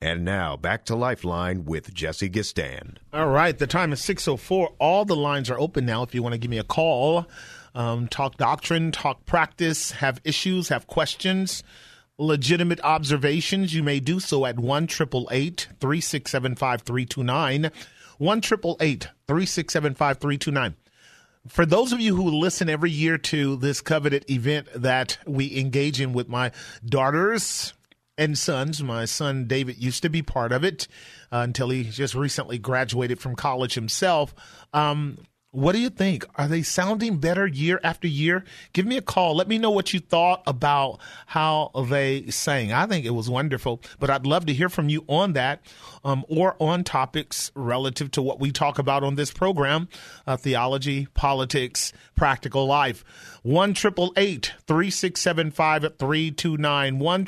And now back to Lifeline with Jesse Gistand. All right, the time is 6.04. All the lines are open now if you want to give me a call. Um, talk doctrine, talk practice, have issues, have questions, legitimate observations. You may do so at 1 367 5329. 1 367 5329 for those of you who listen every year to this coveted event that we engage in with my daughters and sons, my son David used to be part of it uh, until he just recently graduated from college himself. Um, what do you think? Are they sounding better year after year? Give me a call. Let me know what you thought about how they sang. I think it was wonderful, but I'd love to hear from you on that um, or on topics relative to what we talk about on this program uh, theology, politics, practical life. 1 3675 329. 1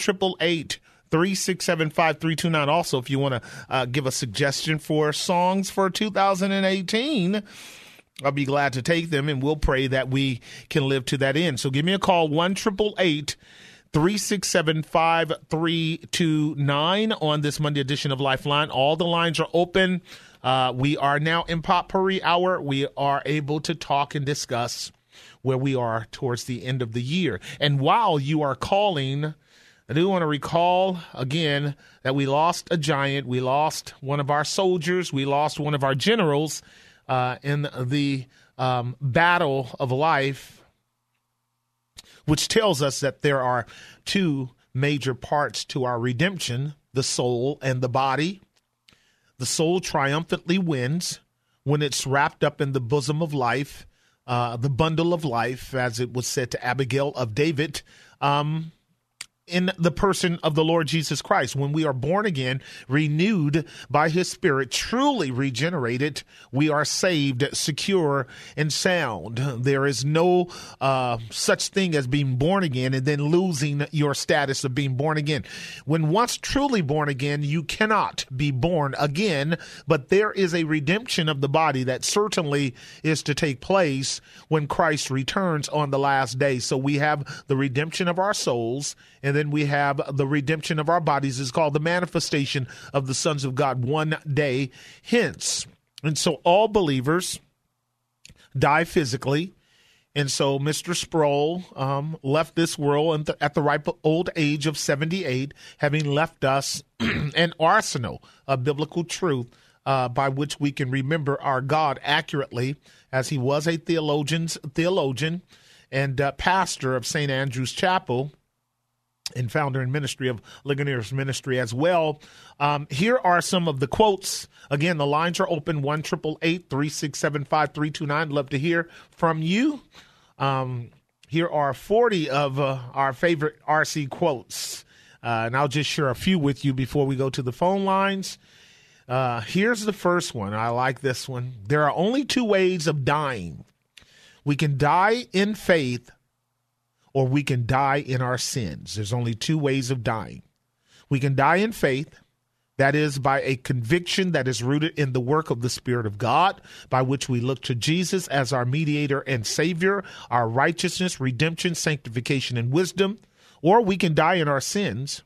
3675329 also if you want to uh, give a suggestion for songs for 2018 I'll be glad to take them, and we'll pray that we can live to that end. So give me a call, 1 367 5329 on this Monday edition of Lifeline. All the lines are open. Uh, we are now in Potpourri Hour. We are able to talk and discuss where we are towards the end of the year. And while you are calling, I do want to recall again that we lost a giant. We lost one of our soldiers. We lost one of our generals uh, in the um, battle of life, which tells us that there are two major parts to our redemption the soul and the body. The soul triumphantly wins when it's wrapped up in the bosom of life, uh, the bundle of life, as it was said to Abigail of David. Um, in the person of the Lord Jesus Christ. When we are born again, renewed by his spirit, truly regenerated, we are saved, secure, and sound. There is no uh, such thing as being born again and then losing your status of being born again. When once truly born again, you cannot be born again, but there is a redemption of the body that certainly is to take place when Christ returns on the last day. So we have the redemption of our souls and then we have the redemption of our bodies is called the manifestation of the sons of God one day hence. And so all believers die physically. And so Mr. Sproul um, left this world at the ripe old age of 78, having left us an arsenal of biblical truth uh, by which we can remember our God accurately, as he was a theologian's theologian and uh, pastor of St. Andrew's Chapel and founder and ministry of Ligoniers Ministry as well. Um, here are some of the quotes. Again, the lines are open 1 367 5329. Love to hear from you. Um, here are 40 of uh, our favorite RC quotes. Uh, and I'll just share a few with you before we go to the phone lines. Uh, here's the first one. I like this one. There are only two ways of dying we can die in faith or we can die in our sins. There's only two ways of dying. We can die in faith, that is, by a conviction that is rooted in the work of the Spirit of God, by which we look to Jesus as our mediator and Savior, our righteousness, redemption, sanctification, and wisdom. Or we can die in our sins,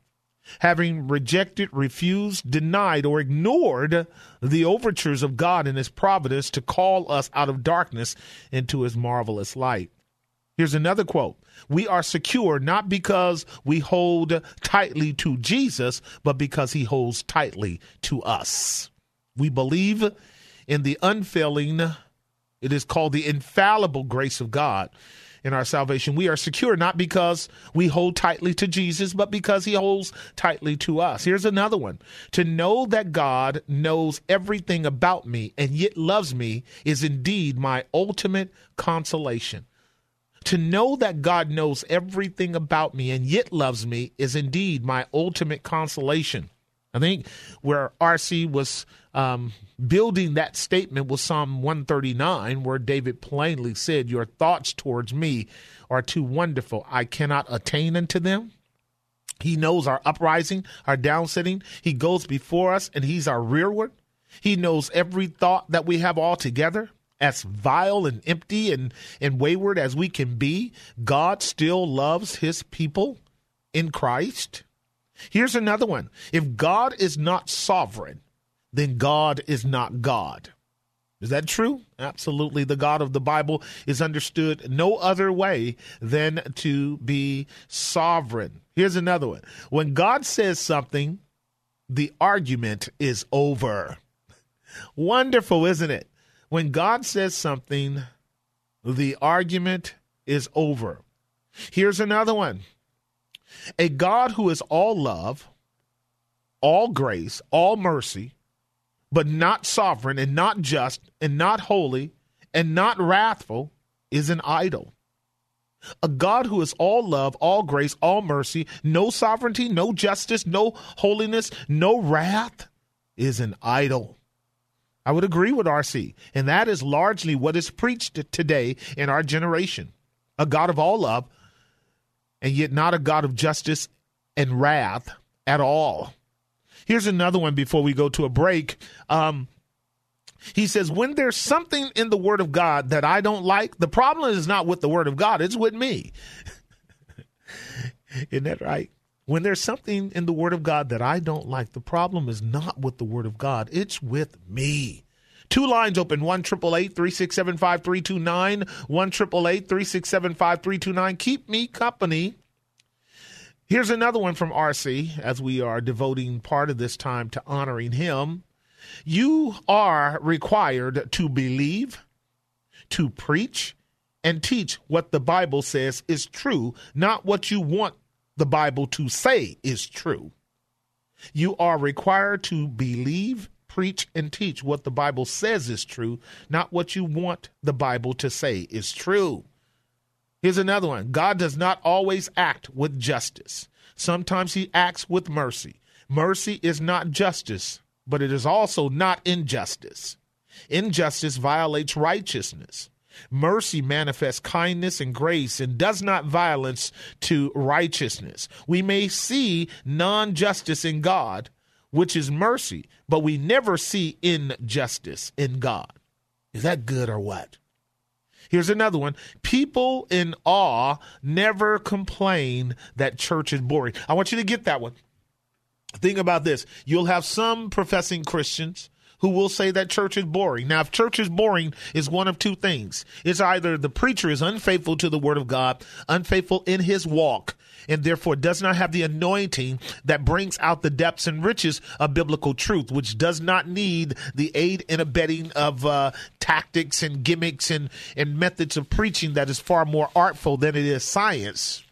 having rejected, refused, denied, or ignored the overtures of God and His providence to call us out of darkness into His marvelous light. Here's another quote We are secure not because we hold tightly to Jesus, but because he holds tightly to us. We believe in the unfailing, it is called the infallible grace of God in our salvation. We are secure not because we hold tightly to Jesus, but because he holds tightly to us. Here's another one. To know that God knows everything about me and yet loves me is indeed my ultimate consolation. To know that God knows everything about me and yet loves me is indeed my ultimate consolation. I think where RC was um, building that statement was Psalm 139, where David plainly said, Your thoughts towards me are too wonderful. I cannot attain unto them. He knows our uprising, our downsitting. He goes before us and he's our rearward. He knows every thought that we have all together. As vile and empty and, and wayward as we can be, God still loves his people in Christ. Here's another one. If God is not sovereign, then God is not God. Is that true? Absolutely. The God of the Bible is understood no other way than to be sovereign. Here's another one. When God says something, the argument is over. Wonderful, isn't it? When God says something, the argument is over. Here's another one. A God who is all love, all grace, all mercy, but not sovereign and not just and not holy and not wrathful is an idol. A God who is all love, all grace, all mercy, no sovereignty, no justice, no holiness, no wrath is an idol. I would agree with RC, and that is largely what is preached today in our generation. A God of all love, and yet not a God of justice and wrath at all. Here's another one before we go to a break. Um, he says, when there's something in the Word of God that I don't like, the problem is not with the Word of God, it's with me. Isn't that right? When there's something in the Word of God that I don't like, the problem is not with the Word of God, it's with me. Two lines open, 1 367 5329, 1 367 5329. Keep me company. Here's another one from RC as we are devoting part of this time to honoring him. You are required to believe, to preach, and teach what the Bible says is true, not what you want the Bible to say is true. You are required to believe, preach, and teach what the Bible says is true, not what you want the Bible to say is true. Here's another one God does not always act with justice, sometimes he acts with mercy. Mercy is not justice, but it is also not injustice. Injustice violates righteousness. Mercy manifests kindness and grace and does not violence to righteousness. We may see non justice in God, which is mercy, but we never see injustice in God. Is that good or what? Here's another one. People in awe never complain that church is boring. I want you to get that one. Think about this. You'll have some professing Christians who will say that church is boring. Now, if church is boring, is one of two things. It's either the preacher is unfaithful to the word of God, unfaithful in his walk, and therefore does not have the anointing that brings out the depths and riches of biblical truth, which does not need the aid and abetting of uh, tactics and gimmicks and, and methods of preaching that is far more artful than it is science.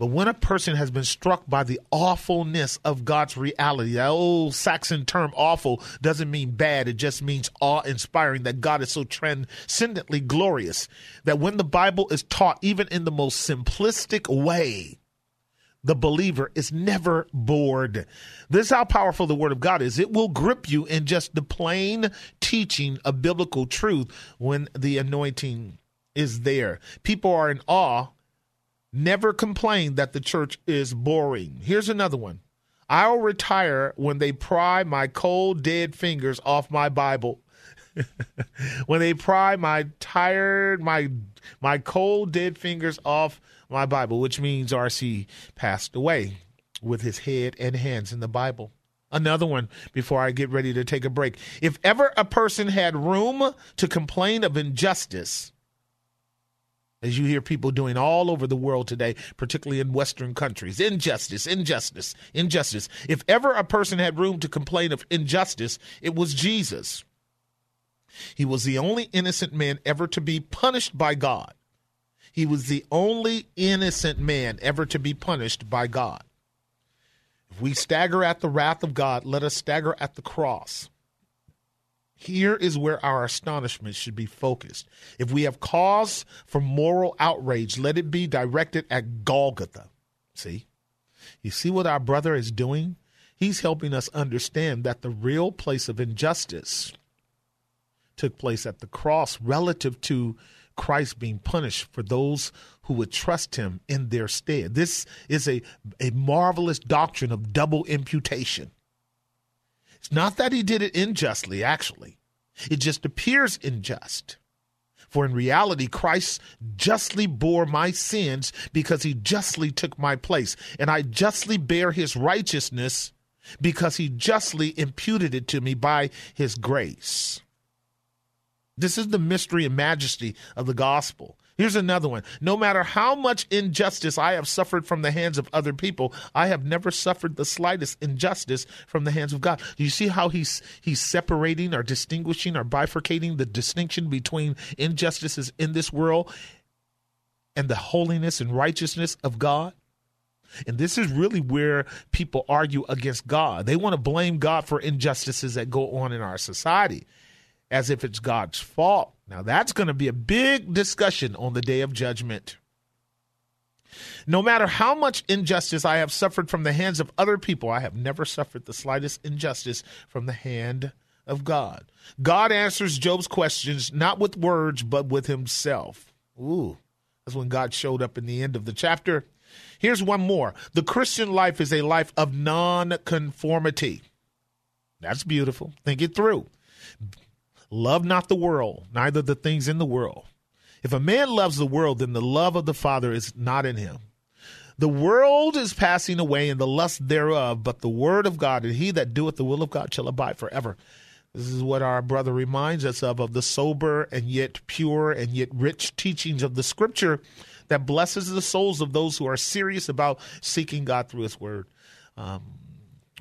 But when a person has been struck by the awfulness of God's reality, that old Saxon term awful doesn't mean bad, it just means awe inspiring, that God is so transcendently glorious that when the Bible is taught, even in the most simplistic way, the believer is never bored. This is how powerful the Word of God is. It will grip you in just the plain teaching of biblical truth when the anointing is there. People are in awe never complain that the church is boring. Here's another one. I'll retire when they pry my cold, dead fingers off my Bible. when they pry my tired, my my cold, dead fingers off my Bible, which means RC passed away with his head and hands in the Bible. Another one before I get ready to take a break. If ever a person had room to complain of injustice, as you hear people doing all over the world today, particularly in Western countries. Injustice, injustice, injustice. If ever a person had room to complain of injustice, it was Jesus. He was the only innocent man ever to be punished by God. He was the only innocent man ever to be punished by God. If we stagger at the wrath of God, let us stagger at the cross. Here is where our astonishment should be focused. If we have cause for moral outrage, let it be directed at Golgotha. See? You see what our brother is doing? He's helping us understand that the real place of injustice took place at the cross relative to Christ being punished for those who would trust him in their stead. This is a, a marvelous doctrine of double imputation. It's not that he did it unjustly, actually, it just appears unjust. For in reality, Christ justly bore my sins because he justly took my place, and I justly bear his righteousness because he justly imputed it to me by his grace. This is the mystery and majesty of the gospel. Here's another one. No matter how much injustice I have suffered from the hands of other people, I have never suffered the slightest injustice from the hands of God. Do you see how he's he's separating or distinguishing or bifurcating the distinction between injustices in this world and the holiness and righteousness of God? And this is really where people argue against God. They want to blame God for injustices that go on in our society as if it's God's fault. Now, that's going to be a big discussion on the day of judgment. No matter how much injustice I have suffered from the hands of other people, I have never suffered the slightest injustice from the hand of God. God answers Job's questions not with words, but with himself. Ooh, that's when God showed up in the end of the chapter. Here's one more the Christian life is a life of non conformity. That's beautiful. Think it through. Love not the world, neither the things in the world. If a man loves the world, then the love of the Father is not in him. The world is passing away and the lust thereof, but the word of God and he that doeth the will of God shall abide forever. This is what our brother reminds us of, of the sober and yet pure and yet rich teachings of the scripture that blesses the souls of those who are serious about seeking God through his word. Um,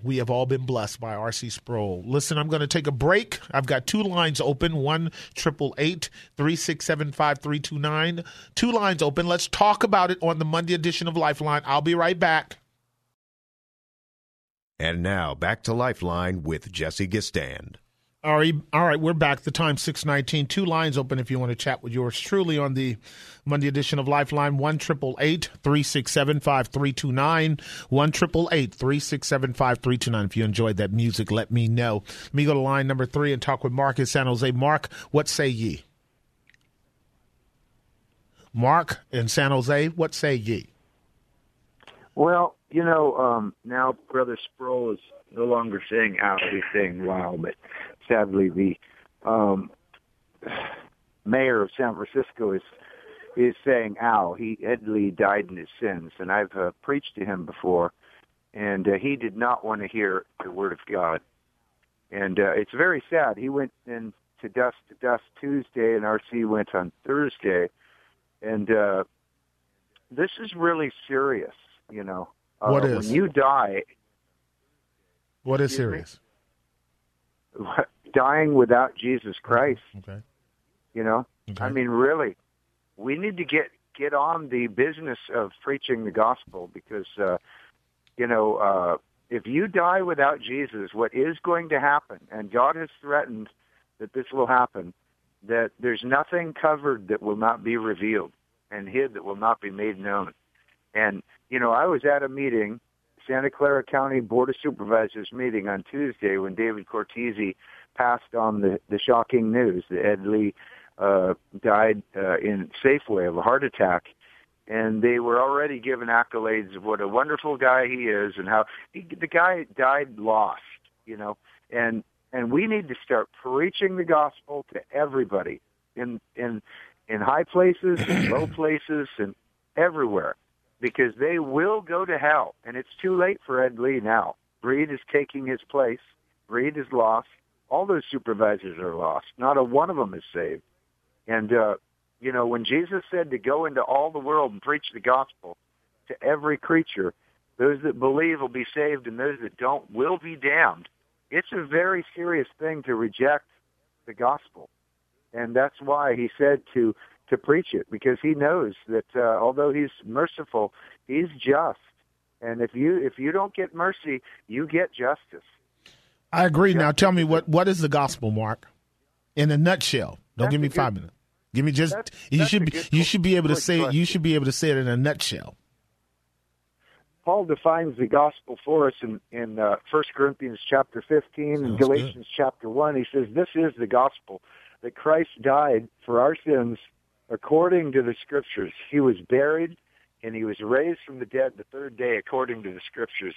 we have all been blessed by R.C. Sproul. Listen, I'm going to take a break. I've got two lines open one triple eight three six seven five three two nine. Two lines open. Let's talk about it on the Monday edition of Lifeline. I'll be right back. And now back to Lifeline with Jesse Gistand. All right, all right, we're back. The time six nineteen. Two lines open if you want to chat with yours truly on the Monday edition of Lifeline. One triple eight three six seven five three two nine. One triple eight three six seven five three two nine. If you enjoyed that music, let me know. Let me go to line number three and talk with Mark in San Jose. Mark, what say ye? Mark in San Jose, what say ye? Well, you know, um, now Brother Sproul is no longer saying he's saying wow, but sadly the um, mayor of San Francisco is is saying ow. He Ed Lee died in his sins, and I've uh, preached to him before, and uh, he did not want to hear the word of God, and uh, it's very sad. He went in to dust to dust Tuesday, and RC went on Thursday, and uh, this is really serious. You know, uh, What is? when you die? What is serious? dying without Jesus Christ. Okay. You know, Okay. I mean, really, we need to get get on the business of preaching the gospel because, uh, you know, uh, if you die without Jesus, what is going to happen? And God has threatened that this will happen. That there's nothing covered that will not be revealed, and hid that will not be made known. And you know, I was at a meeting, Santa Clara County Board of Supervisors meeting on Tuesday when David Cortese passed on the the shocking news that Ed Lee uh, died uh, in Safeway of a heart attack. And they were already given accolades of what a wonderful guy he is, and how he, the guy died lost, you know. And and we need to start preaching the gospel to everybody in in in high places, in low places, and everywhere, because they will go to hell, and it's too late for Ed Lee now. Reed is taking his place. Reed is lost. All those supervisors are lost. Not a one of them is saved. And uh, you know, when Jesus said to go into all the world and preach the gospel to every creature, those that believe will be saved, and those that don't will be damned. It's a very serious thing to reject the gospel, and that's why he said to to preach it because he knows that uh, although he's merciful, he's just. And if you if you don't get mercy, you get justice. I agree. Now tell me what what is the gospel, Mark? In a nutshell. Don't That's give me a good- five minutes. Give me just That's- you that's should be you should be able to say it you should be able to say it in a nutshell. Paul defines the gospel for us in in uh, 1 Corinthians chapter 15 and Galatians good. chapter 1. He says, This is the gospel that Christ died for our sins according to the scriptures. He was buried and he was raised from the dead the third day according to the scriptures.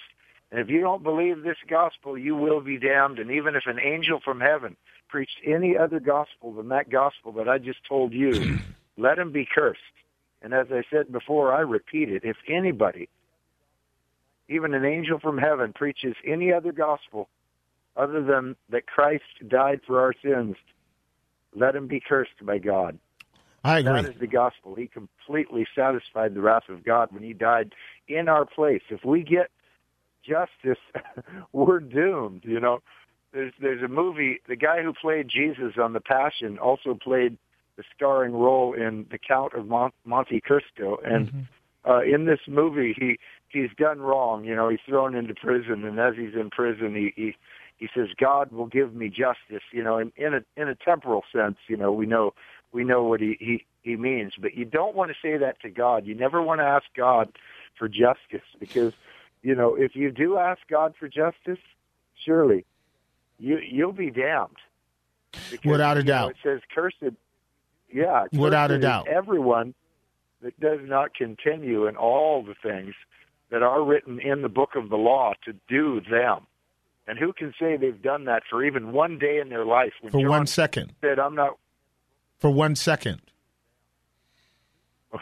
And if you don't believe this gospel, you will be damned. And even if an angel from heaven preached any other gospel than that gospel that I just told you, let him be cursed. And as I said before, I repeat it. If anybody, even an angel from heaven, preaches any other gospel other than that Christ died for our sins, let him be cursed by God. I agree. That is the gospel. He completely satisfied the wrath of God when he died in our place. If we get justice, we're doomed, you know. There's there's a movie, the guy who played Jesus on The Passion also played the starring role in The Count of Mon- Monte Cristo and uh in this movie he he's done wrong, you know, he's thrown into prison and as he's in prison he he he says God will give me justice, you know, in, in a in a temporal sense, you know, we know we know what he, he, he means. But you don't want to say that to God. You never want to ask God for justice because, you know, if you do ask God for justice, surely you you'll be damned. Because, Without a you know, doubt. it says cursed. Yeah, Without a doubt. Everyone that does not continue in all the things that are written in the book of the law to do them. And who can say they've done that for even one day in their life? When For John one second. said, "I'm not For one second.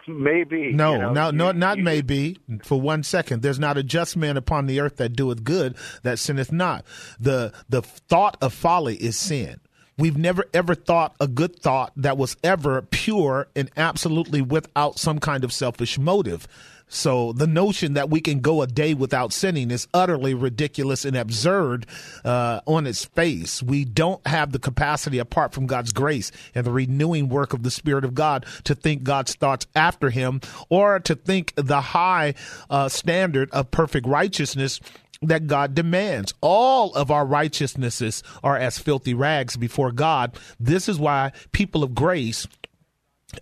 Maybe. No, you know, no, no, not you- maybe. For one second, there's not a just man upon the earth that doeth good, that sinneth not. The the thought of folly is sin. We've never ever thought a good thought that was ever pure and absolutely without some kind of selfish motive. So the notion that we can go a day without sinning is utterly ridiculous and absurd uh, on its face. We don't have the capacity, apart from God's grace and the renewing work of the Spirit of God, to think God's thoughts after Him or to think the high uh, standard of perfect righteousness that God demands. All of our righteousnesses are as filthy rags before God. This is why people of grace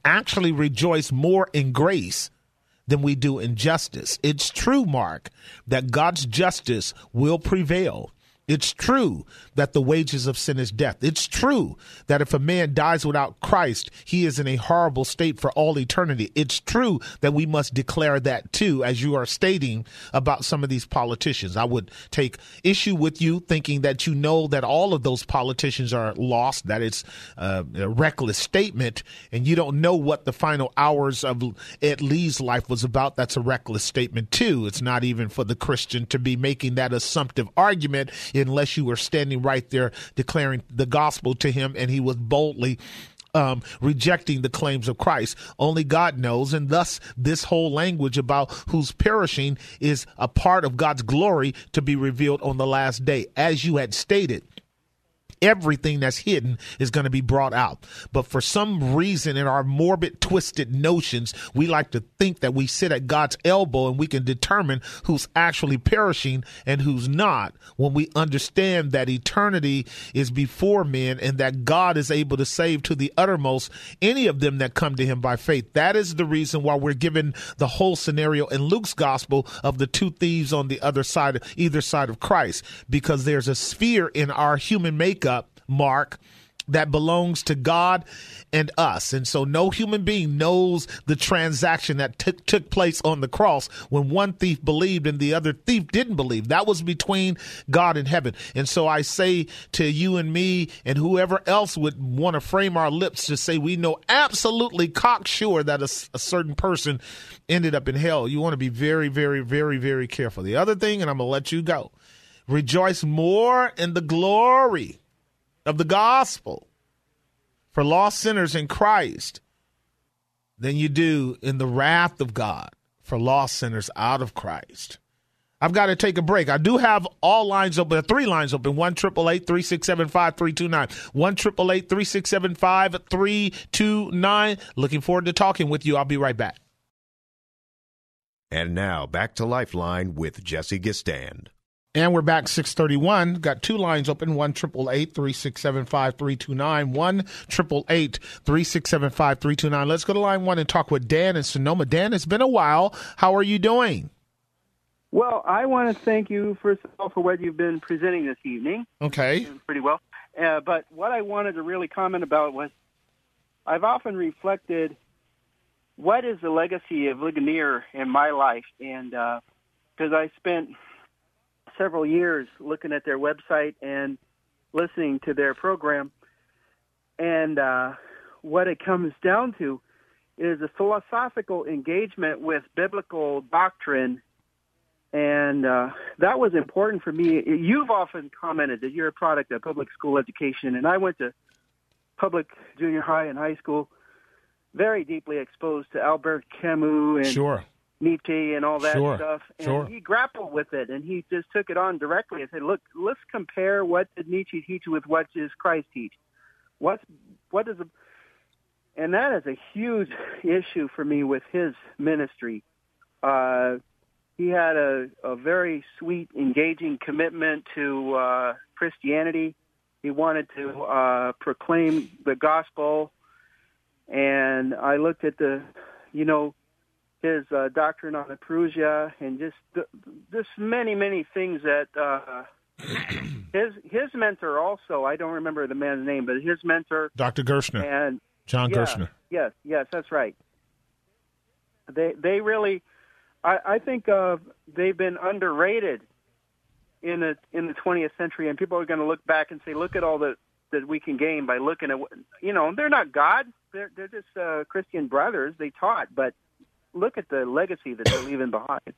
actually rejoice more in grace than we do injustice. It's true, Mark, that God's justice will prevail. It's true that the wages of sin is death. It's true that if a man dies without Christ, he is in a horrible state for all eternity. It's true that we must declare that too, as you are stating about some of these politicians. I would take issue with you thinking that you know that all of those politicians are lost, that it's uh, a reckless statement, and you don't know what the final hours of Ed Lee's life was about. That's a reckless statement too. It's not even for the Christian to be making that assumptive argument unless you were standing right there declaring the gospel to him and he was boldly um, rejecting the claims of Christ. Only God knows. And thus, this whole language about who's perishing is a part of God's glory to be revealed on the last day. As you had stated, everything that's hidden is going to be brought out. But for some reason, in our morbid, twisted notions, we like to think that we sit at God's elbow and we can determine who's actually perishing and who's not when we understand that eternity is before men and that God is able to save to the uttermost any of them that come to him by faith. That is the reason why we're given the whole scenario in Luke's gospel of the two thieves on the other side, either side of Christ, because there's a sphere in our human makeup mark that belongs to God and us. And so no human being knows the transaction that took took place on the cross when one thief believed and the other thief didn't believe. That was between God and heaven. And so I say to you and me and whoever else would want to frame our lips to say we know absolutely cocksure that a certain person ended up in hell. You want to be very, very, very, very careful. The other thing, and I'm going to let you go, rejoice more in the glory of the gospel for lost sinners in Christ than you do in the wrath of God for lost sinners out of Christ. I've got to take a break. I do have all lines open, uh, three lines open, 1 3675 329. 1 3675 329. Looking forward to talking with you. I'll be right back. And now back to Lifeline with Jesse Gistand. And we're back 631. Got two lines open, 1 3675 329. 1 3675 329. Let's go to line one and talk with Dan in Sonoma. Dan, it's been a while. How are you doing? Well, I want to thank you first of all for what you've been presenting this evening. Okay. Pretty well. Uh, but what I wanted to really comment about was I've often reflected what is the legacy of Ligonier in my life, and because uh, I spent several years looking at their website and listening to their program, and uh, what it comes down to is a philosophical engagement with biblical doctrine and uh, that was important for me. You've often commented that you're a product of public school education, and I went to public junior high and high school, very deeply exposed to Albert Camus and sure. Nietzsche and all that sure. stuff. And sure. he grappled with it, and he just took it on directly and said, "Look, let's compare what did Nietzsche teach with what does Christ teach. What's what does the and that is a huge issue for me with his ministry. Uh, he had a, a very sweet, engaging commitment to uh, Christianity. He wanted to uh, proclaim the gospel, and I looked at the, you know, his uh, doctrine on the Parousia, and just just many many things that uh, his his mentor also. I don't remember the man's name, but his mentor, Dr. Gerstner, and John yeah. Yes, yes, that's right. They they really I, I think uh, they've been underrated in the in the 20th century, and people are going to look back and say, "Look at all that that we can gain by looking at what you know." They're not God; they're they're just uh, Christian brothers. They taught, but look at the legacy that they're leaving behind.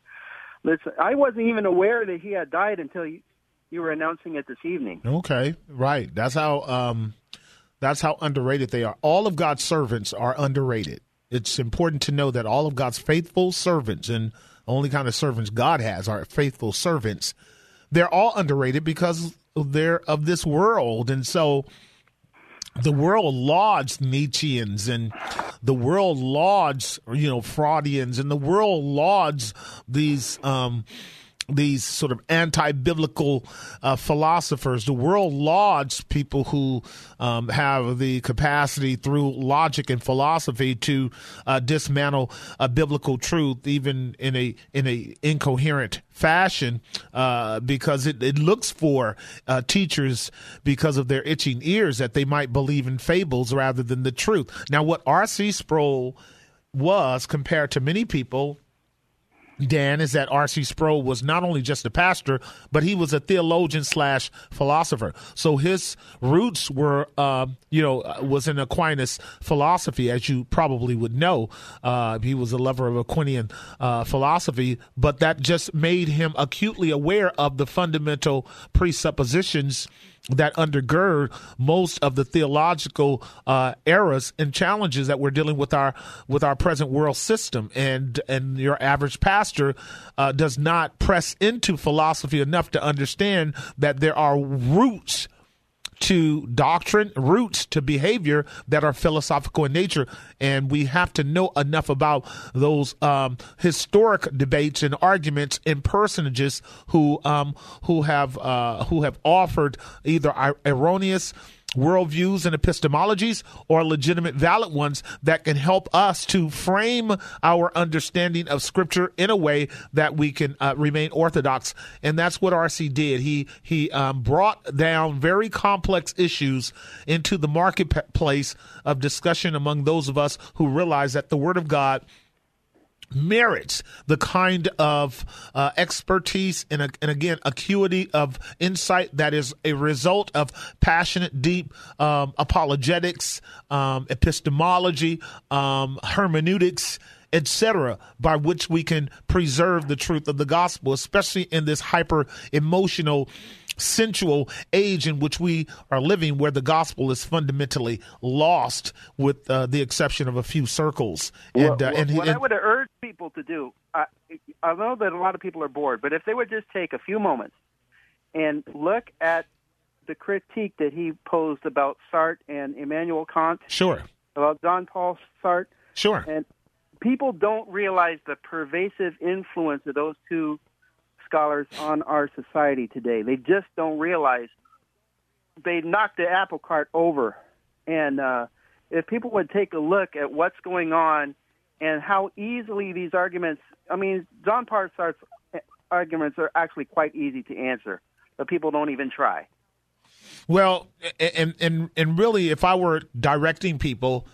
Listen, I wasn't even aware that he had died until you you were announcing it this evening. Okay, right. That's how um, that's how underrated they are. All of God's servants are underrated it's important to know that all of God's faithful servants and only kind of servants God has are faithful servants. They're all underrated because they're of this world. And so the world lauds Nietzscheans and the world lauds, you know, Freudians and the world lauds these, um, these sort of anti-biblical uh, philosophers. The world lauds people who um, have the capacity through logic and philosophy to uh, dismantle a biblical truth, even in a in a incoherent fashion, uh, because it, it looks for uh, teachers because of their itching ears that they might believe in fables rather than the truth. Now, what R.C. Sproul was compared to many people Dan, is that R.C. Sproul was not only just a pastor, but he was a theologian slash philosopher. So his roots were, uh, you know, uh, was in Aquinas philosophy, as you probably would know. Uh, he was a lover of Aquinian uh, philosophy, but that just made him acutely aware of the fundamental presuppositions that undergird most of the theological uh, errors and challenges that we're dealing with our with our present world system. And and your average pastor uh, does not press into philosophy enough to understand that there are roots to doctrine, roots to behavior that are philosophical in nature. And we have to know enough about those um, historic debates and arguments and personages who um, who have uh, who have offered either erroneous worldviews and epistemologies or legitimate valid ones that can help us to frame our understanding of scripture in a way that we can uh, remain orthodox. And that's what rc did. He he um, brought down very complex issues into the marketplace of discussion among those of us who realize that the word of god merits the kind of uh, expertise and, and again acuity of insight that is a result of passionate deep um, apologetics um, epistemology um, hermeneutics etc., by which we can preserve the truth of the gospel, especially in this hyper emotional sensual age in which we are living, where the gospel is fundamentally lost, with uh, the exception of a few circles. And, uh, and what and, I would urge people to do, I, I know that a lot of people are bored, but if they would just take a few moments and look at the critique that he posed about Sartre and Immanuel Kant, sure, about John Paul Sartre, sure, and people don't realize the pervasive influence of those two scholars on our society today. They just don't realize they knocked the apple cart over. And uh, if people would take a look at what's going on and how easily these arguments, I mean, John Paul Sartre's arguments are actually quite easy to answer, but people don't even try. Well, and and and really, if I were directing people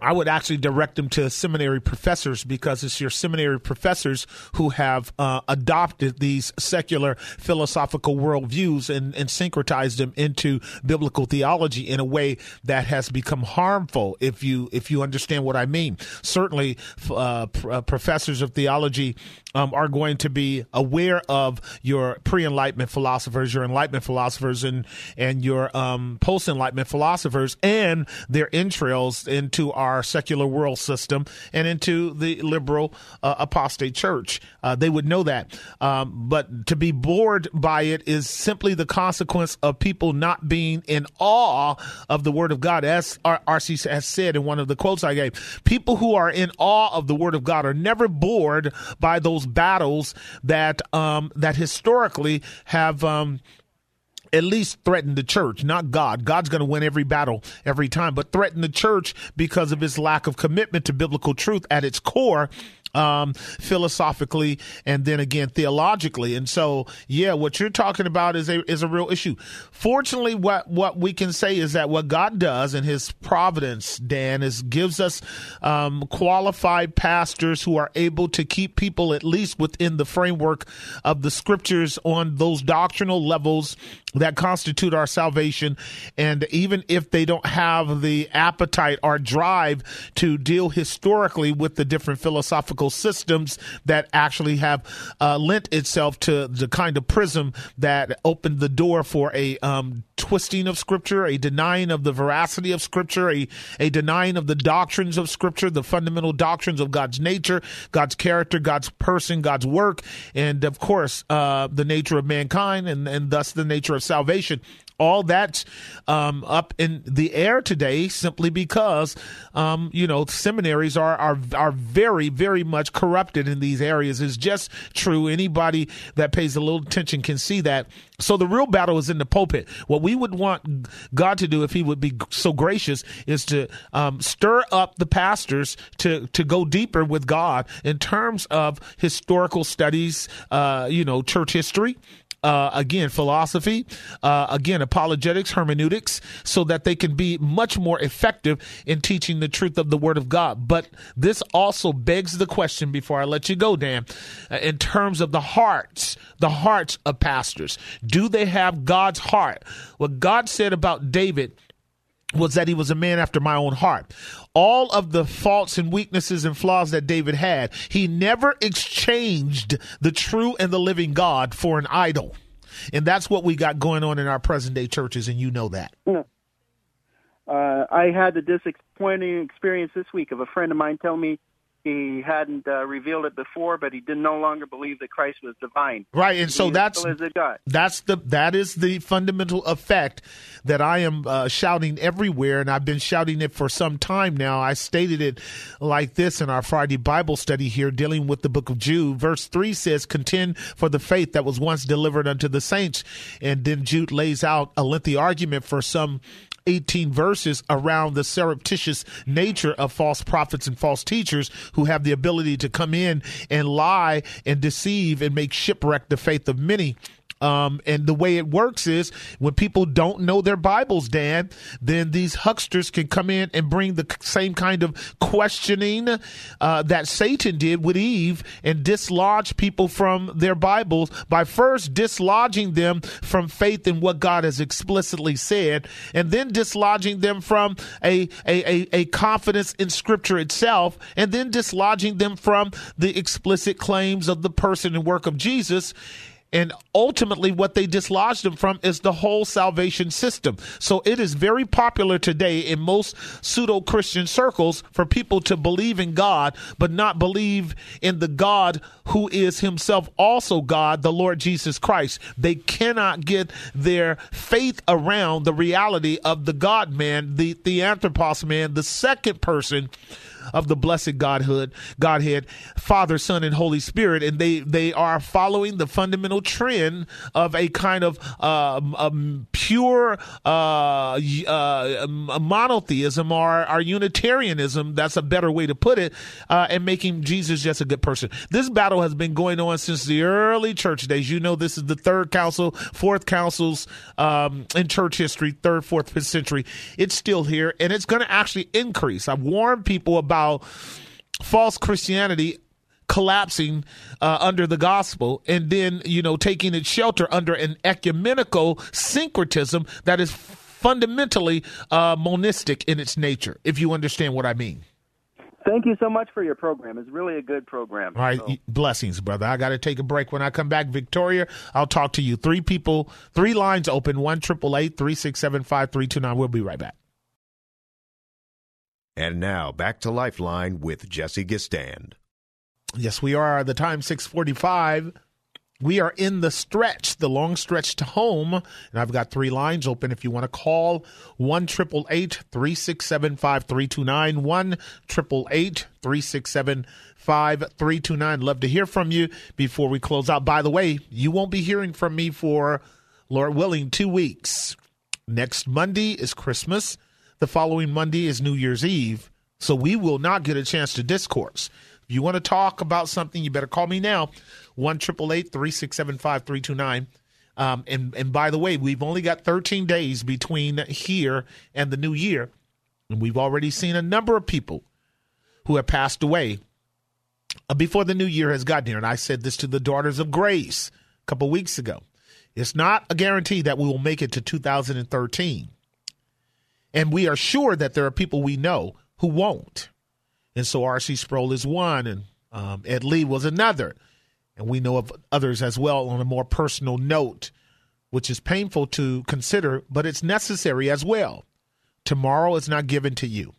I would actually direct them to seminary professors because it's your seminary professors who have uh, adopted these secular philosophical worldviews and, and syncretized them into biblical theology in a way that has become harmful. If you if you understand what I mean, certainly uh, uh, professors of theology um, are going to be aware of your pre-enlightenment philosophers, your enlightenment philosophers, and and your um, post-enlightenment philosophers, and their entrails into our secular world system and into the liberal uh, apostate church. Uh, they would know that, um, but to be bored by it is simply the consequence of people not being in awe of the Word of God, as RC has said in one of the quotes I gave. People who are in awe of the Word of God are never bored by those battles that um, that historically have um, at least threaten the church, not God. God's going to win every battle every time, but threaten the church because of his lack of commitment to biblical truth at its core um, philosophically and then again theologically. And so, yeah, what you're talking about is a is a real issue. Fortunately, what what we can say is that what God does in His providence, Dan, is gives us um, qualified pastors who are able to keep people at least within the framework of the scriptures on those doctrinal levels that constitute our salvation. And even if they don't have the appetite or drive to deal historically with the different philosophical systems that actually have uh, lent itself to the kind of prism that opened the door for a um, twisting of scripture, a denying of the veracity of scripture, a, a denying of the doctrines of scripture, the fundamental doctrines of God's nature, God's character, God's person, God's work, and of course, uh, the nature of mankind and, and thus the nature of salvation all that's um, up in the air today simply because um, you know seminaries are are are very very much corrupted in these areas. Is just true. Anybody that pays a little attention can see that. So the real battle is in the pulpit. What we would want god to do if he would be so gracious is to um, stir up the pastors to to go deeper with god in terms of historical studies uh, you know church history uh, again, philosophy, uh, again, apologetics, hermeneutics, so that they can be much more effective in teaching the truth of the Word of God. But this also begs the question before I let you go, Dan, uh, in terms of the hearts, the hearts of pastors. Do they have God's heart? What God said about David was that he was a man after my own heart. All of the faults and weaknesses and flaws that David had, he never exchanged the true and the living God for an idol. And that's what we got going on in our present day churches, and you know that. Uh, I had the disappointing experience this week of a friend of mine telling me he hadn't uh, revealed it before, but he did no longer believe that Christ was divine. Right, and so that's that's the that is the fundamental effect that I am uh, shouting everywhere, and I've been shouting it for some time now. I stated it like this in our Friday Bible study here, dealing with the book of Jude. Verse three says, "Contend for the faith that was once delivered unto the saints," and then Jude lays out a lengthy argument for some 18 verses around the surreptitious nature of false prophets and false teachers who have the ability to come in and lie and deceive and make shipwreck the faith of many. Um, and the way it works is when people don't know their Bibles, Dan, then these hucksters can come in and bring the same kind of questioning uh, that Satan did with Eve and dislodge people from their Bibles by first dislodging them from faith in what God has explicitly said, and then dislodging them from a, a, a, a confidence in Scripture itself, and then dislodging them from the explicit claims of the person and work of Jesus. And ultimately, what they dislodged them from is the whole salvation system. So it is very popular today in most pseudo Christian circles for people to believe in God, but not believe in the God who is himself also God, the Lord Jesus Christ. They cannot get their faith around the reality of the God man, the, the anthropos man, the second person of the blessed Godhood, Godhead, Father, Son, and Holy Spirit, and they they are following the fundamental trend of a kind of um, um, pure uh, uh, monotheism or, or Unitarianism. That's a better way to put it, uh, and making Jesus just a good person. This battle has been going on since the early church days. You know, this is the third council, fourth councils um, in church history, third, fourth, fifth century. It's still here, and it's going to actually increase. I've warned people about false Christianity collapsing uh, under the gospel and then you know taking its shelter under an ecumenical syncretism that is fundamentally uh, monistic in its nature if you understand what i mean. Thank you so much for your program. It's really a good program. all right So- blessings brother. I got to take a break. When i come back victoria i'll talk to you. Three people three lines open one triple eight three six seven five three two nine. We'll be right back And now back to Lifeline with Jesse Gistand. Yes, we are. The time six forty-five. We are in the stretch, the long stretch to home, and I've got three lines open. If you want to call one triple eight three six seven five three two nine one triple eight three six seven five three two nine. Love to hear from you before we close out. By the way, you won't be hearing from me for, Lord willing, two weeks. Next Monday is Christmas. The following Monday is New Year's Eve. So we will not get a chance to discourse. If you want to talk about something, you better call me now. 1 367 um, and, and by the way, we've only got 13 days between here and the new year. And we've already seen a number of people who have passed away uh, before the new year has gotten here. And I said this to the Daughters of Grace a couple weeks ago. It's not a guarantee that we will make it to 2013. And we are sure that there are people we know who won't. And so R.C. Sproul is one, and um, Ed Lee was another. And we know of others as well on a more personal note, which is painful to consider, but it's necessary as well. Tomorrow is not given to you.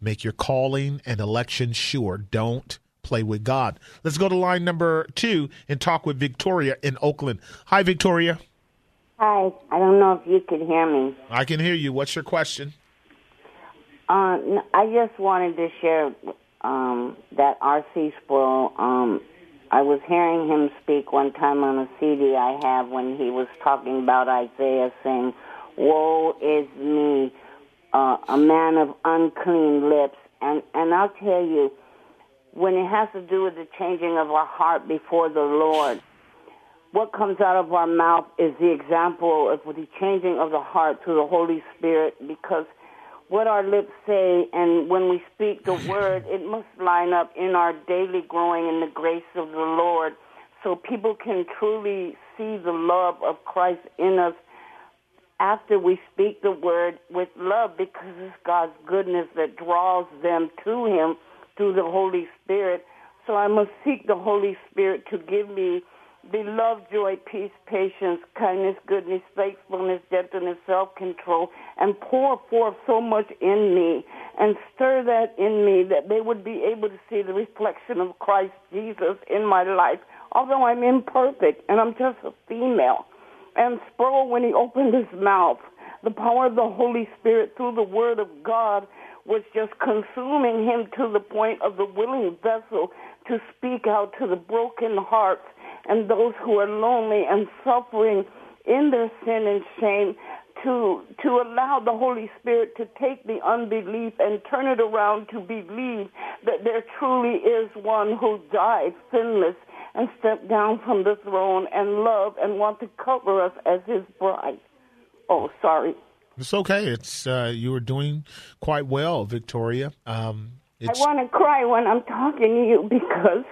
Make your calling and election sure. Don't play with God. Let's go to line number two and talk with Victoria in Oakland. Hi, Victoria. Hi, I don't know if you can hear me. I can hear you. What's your question? Uh, I just wanted to share um, that R.C. Sproul. Um, I was hearing him speak one time on a CD I have when he was talking about Isaiah saying, Woe is me, uh, a man of unclean lips. And, and I'll tell you, when it has to do with the changing of our heart before the Lord, what comes out of our mouth is the example of the changing of the heart to the Holy Spirit because what our lips say and when we speak the word, it must line up in our daily growing in the grace of the Lord so people can truly see the love of Christ in us after we speak the word with love because it's God's goodness that draws them to Him through the Holy Spirit. So I must seek the Holy Spirit to give me the love, joy, peace, patience, kindness, goodness, faithfulness, gentleness, self-control, and pour forth so much in me and stir that in me that they would be able to see the reflection of Christ Jesus in my life. Although I'm imperfect and I'm just a female. And Sproul, when he opened his mouth, the power of the Holy Spirit through the Word of God was just consuming him to the point of the willing vessel to speak out to the broken hearts and those who are lonely and suffering in their sin and shame to to allow the Holy Spirit to take the unbelief and turn it around to believe that there truly is one who died sinless and stepped down from the throne and loved and want to cover us as his bride. Oh, sorry. It's okay. It's uh, you were doing quite well, Victoria. Um, it's, I want to cry when I'm talking to you because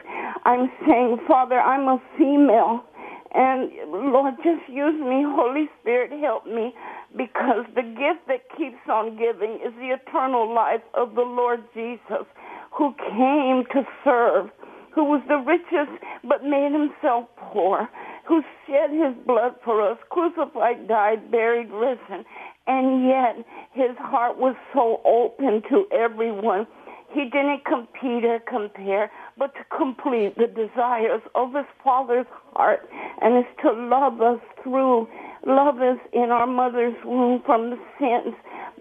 I'm saying, Father, I'm a female. And Lord, just use me. Holy Spirit, help me. Because the gift that keeps on giving is the eternal life of the Lord Jesus, who came to serve, who was the richest but made himself poor, who shed his blood for us, crucified, died, buried, risen. And yet his heart was so open to everyone. He didn't compete or compare, but to complete the desires of his Father's heart, and is to love us through, love us in our mother's womb from the sins,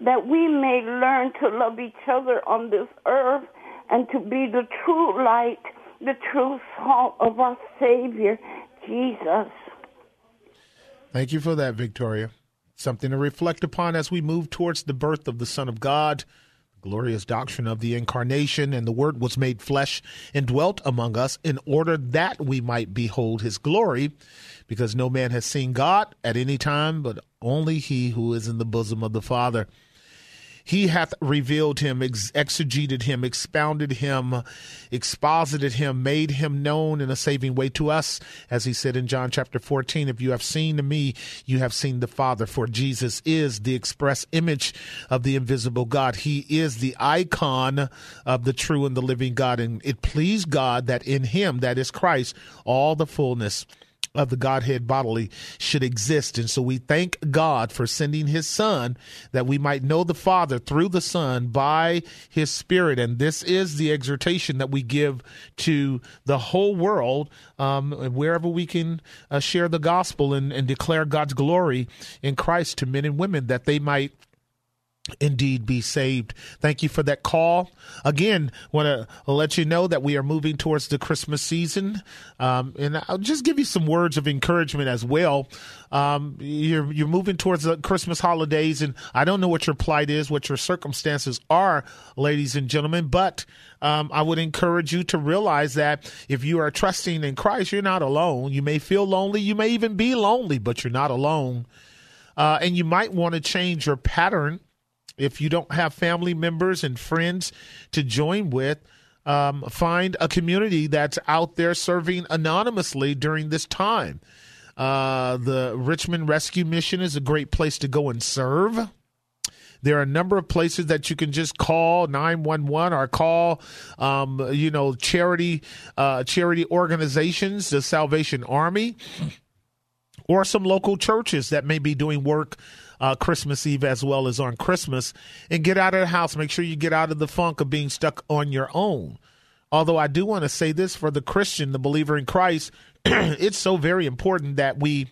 that we may learn to love each other on this earth and to be the true light, the true salt of our Savior, Jesus. Thank you for that, Victoria. Something to reflect upon as we move towards the birth of the Son of God glorious doctrine of the incarnation, and the Word was made flesh and dwelt among us in order that we might behold his glory, because no man has seen God at any time, but only he who is in the bosom of the Father. He hath revealed him, ex- exegeted him, expounded him, exposited him, made him known in a saving way to us. As he said in John chapter 14, if you have seen me, you have seen the Father. For Jesus is the express image of the invisible God. He is the icon of the true and the living God. And it pleased God that in him, that is Christ, all the fullness of the Godhead bodily should exist. And so we thank God for sending his Son that we might know the Father through the Son by his Spirit. And this is the exhortation that we give to the whole world, um, wherever we can uh, share the gospel and, and declare God's glory in Christ to men and women that they might indeed be saved. Thank you for that call. Again, want to let you know that we are moving towards the Christmas season, um, and I'll just give you some words of encouragement as well. Um, you're you're moving towards the Christmas holidays, and I don't know what your plight is, what your circumstances are, ladies and gentlemen, but um, I would encourage you to realize that if you are trusting in Christ, you're not alone. You may feel lonely, you may even be lonely, but you're not alone. Uh, and you might want to change your pattern if you don't have family members and friends to join with, um, find a community that's out there serving anonymously during this time. Uh, the Richmond Rescue Mission is a great place to go and serve. There are a number of places that you can just call 911 or call, um, you know, charity, uh, charity organizations, the Salvation Army, or some local churches that may be doing work uh, Christmas Eve as well as on Christmas, and get out of the house. Make sure you get out of the funk of being stuck on your own. Although I do want to say this for the Christian, the believer in Christ, it's so very important that we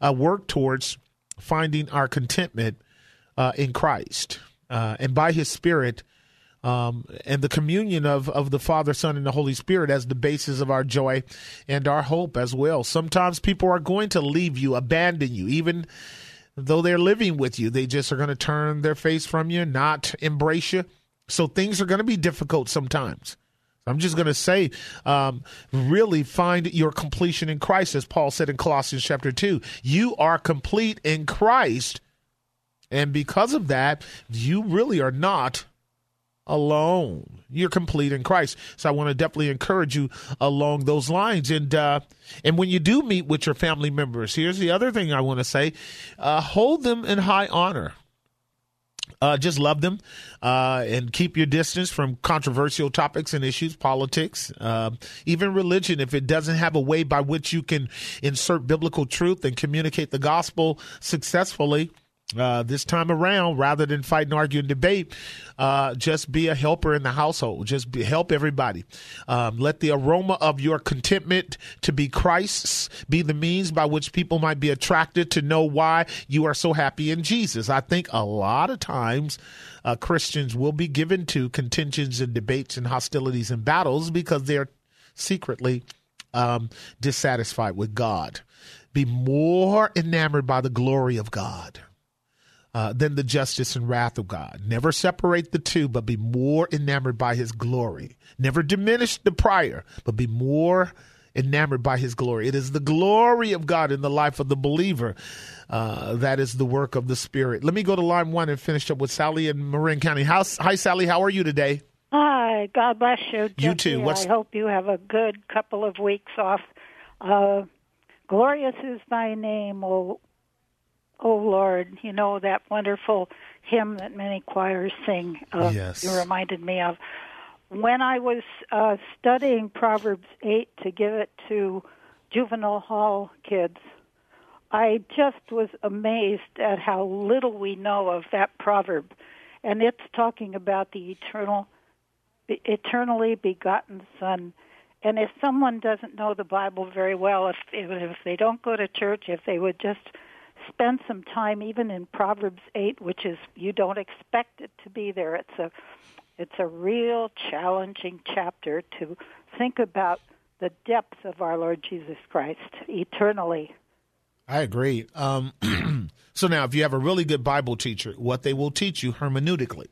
uh, work towards finding our contentment uh, in Christ uh, and by His Spirit. Um, and the communion of, of the Father, Son, and the Holy Spirit as the basis of our joy and our hope as well. Sometimes people are going to leave you, abandon you, even though they're living with you. They just are going to turn their face from you, not embrace you. So things are going to be difficult sometimes. I'm just going to say, um, really find your completion in Christ, as Paul said in Colossians chapter 2. You are complete in Christ. And because of that, you really are not alone. You're complete in Christ. So I want to definitely encourage you along those lines. And uh, and when you do meet with your family members, here's the other thing I want to say: uh, hold them in high honor. Uh, just love them uh, and keep your distance from controversial topics and issues, politics, uh, even religion. If it doesn't have a way by which you can insert biblical truth and communicate the gospel successfully, uh, this time around, rather than fight and argue and debate, uh, just be a helper in the household. Just be, help everybody. Um, let the aroma of your contentment to be Christ's be the means by which people might be attracted to know why you are so happy in Jesus. I think a lot of times uh, Christians will be given to contentions and debates and hostilities and battles because they're secretly um, dissatisfied with God. Be more enamored by the glory of God uh, than the justice and wrath of God. Never separate the two, but be more enamored by his glory. Never diminish the prior, but be more enamored by his glory. It is the glory of God in the life of the believer. Uh, that is the work of the Spirit. Let me go to line one and finish up with Sally in Marin County. How, hi, Sally. How are you today? Hi. God bless you. Jesse. You too. What's... I hope you have a good couple of weeks off. Uh, glorious is thy name, O Oh Lord, you know that wonderful hymn that many choirs sing. Uh, yes. You reminded me of when I was uh, studying Proverbs eight to give it to juvenile hall kids. I just was amazed at how little we know of that proverb, and it's talking about the eternal, eternally begotten Son. And if someone doesn't know the Bible very well, if if they don't go to church, if they would just spend some time even in Proverbs 8, which is you don't expect it to be there. It's a It's a real challenging chapter to think about the depth of our Lord Jesus Christ eternally. I agree. Um, so now, if you have a really good Bible teacher, what they will teach you hermeneutically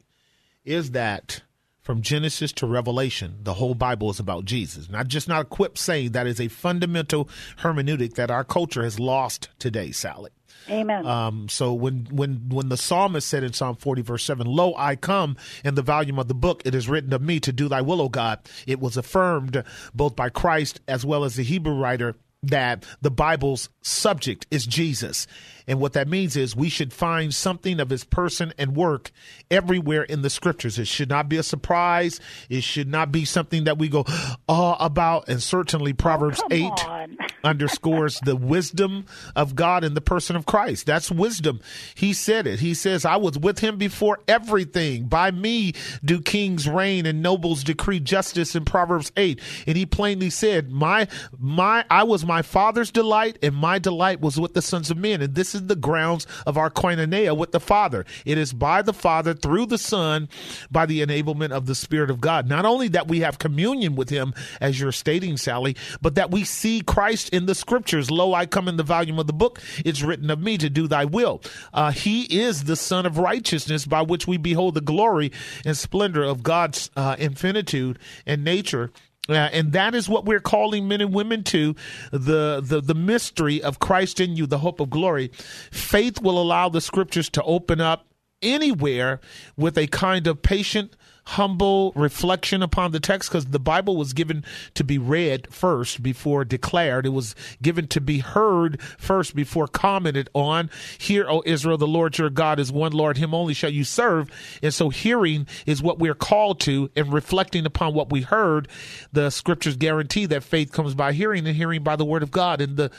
is that from Genesis to Revelation, the whole Bible is about Jesus. Not just not a quip saying that is a fundamental hermeneutic that our culture has lost today, Sally. Amen. Um, so when when when the psalmist said in Psalm 40 verse 7, "Lo, I come in the volume of the book; it is written of me to do Thy will, O God." It was affirmed both by Christ as well as the Hebrew writer that the Bible's subject is Jesus. And what that means is we should find something of his person and work everywhere in the scriptures. It should not be a surprise. It should not be something that we go oh about. And certainly oh, Proverbs oh, 8 on. underscores the wisdom of God in the person of Christ. That's wisdom. He said it. He says, I was with him before everything. By me do kings reign and nobles decree justice in Proverbs 8. And he plainly said, My my I was my father's delight, and my delight was with the sons of men. And this is the grounds of our koinonia with the Father. It is by the Father, through the Son, by the enablement of the Spirit of God. Not only that we have communion with him, as you're stating, Sally, but that we see Christ in the scriptures. Lo, I come in the volume of the book. It's written of me to do thy will. Uh, he is the Sun of righteousness by which we behold the glory and splendor of God's uh, infinitude and nature. Uh, and that is what we're calling men and women to the, the the mystery of Christ in you, the hope of glory. Faith will allow the scriptures to open up anywhere with a kind of patient humble reflection upon the text because the Bible was given to be read first before declared. It was given to be heard first before commented on. Hear, O Israel, the Lord your God is one Lord, him only shall you serve. And so hearing is what we're called to and reflecting upon what we heard. The scriptures guarantee that faith comes by hearing and hearing by the word of God. And the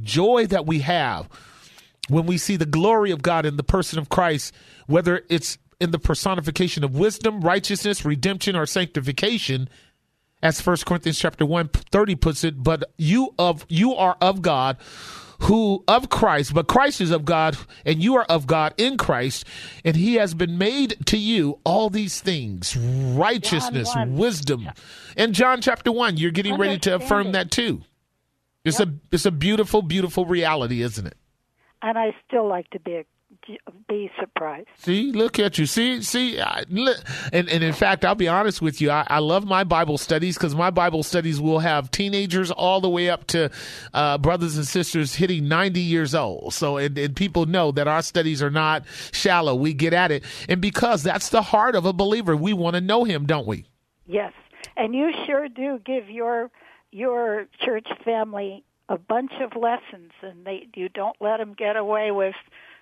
joy that we have when we see the glory of God in the person of Christ, whether it's in the personification of wisdom, righteousness, redemption, or sanctification, as First Corinthians chapter 1 30 puts it, but you of you are of God who of Christ, but Christ is of God, and you are of God in Christ, and He has been made to you all these things righteousness, wisdom. And John chapter 1, you're getting ready to affirm that too. It's yep. a it's a beautiful, beautiful reality, isn't it? And I still like to be a be surprised. See, look at you. See, see, I, and and in fact, I'll be honest with you. I, I love my Bible studies because my Bible studies will have teenagers all the way up to uh, brothers and sisters hitting ninety years old. So, and, and people know that our studies are not shallow. We get at it, and because that's the heart of a believer, we want to know Him, don't we? Yes, and you sure do give your your church family a bunch of lessons, and they you don't let them get away with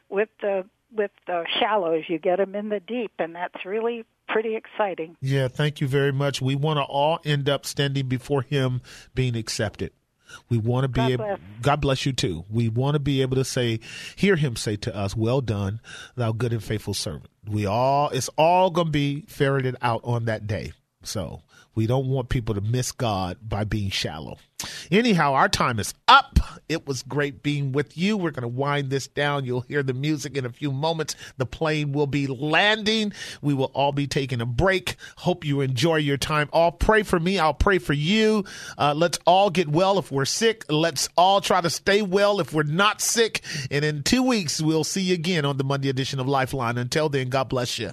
with the with the shallows. You get them in the deep, and that's really pretty exciting. Yeah, thank you very much. We want to all end up standing before Him, being accepted. We want to be God able. Bless. God bless you too. We want to be able to say, hear Him say to us, "Well done, thou good and faithful servant." We all, it's all going to be ferreted out on that day. So we don't want people to miss God by being shallow. Anyhow, our time is up. It was great being with you. We're going to wind this down. You'll hear the music in a few moments. The plane will be landing. We will all be taking a break. Hope you enjoy your time. All pray for me. I'll pray for you. Uh, let's all get well if we're sick. Let's all try to stay well if we're not sick. And in two weeks, we'll see you again on the Monday edition of Lifeline. Until then, God bless you.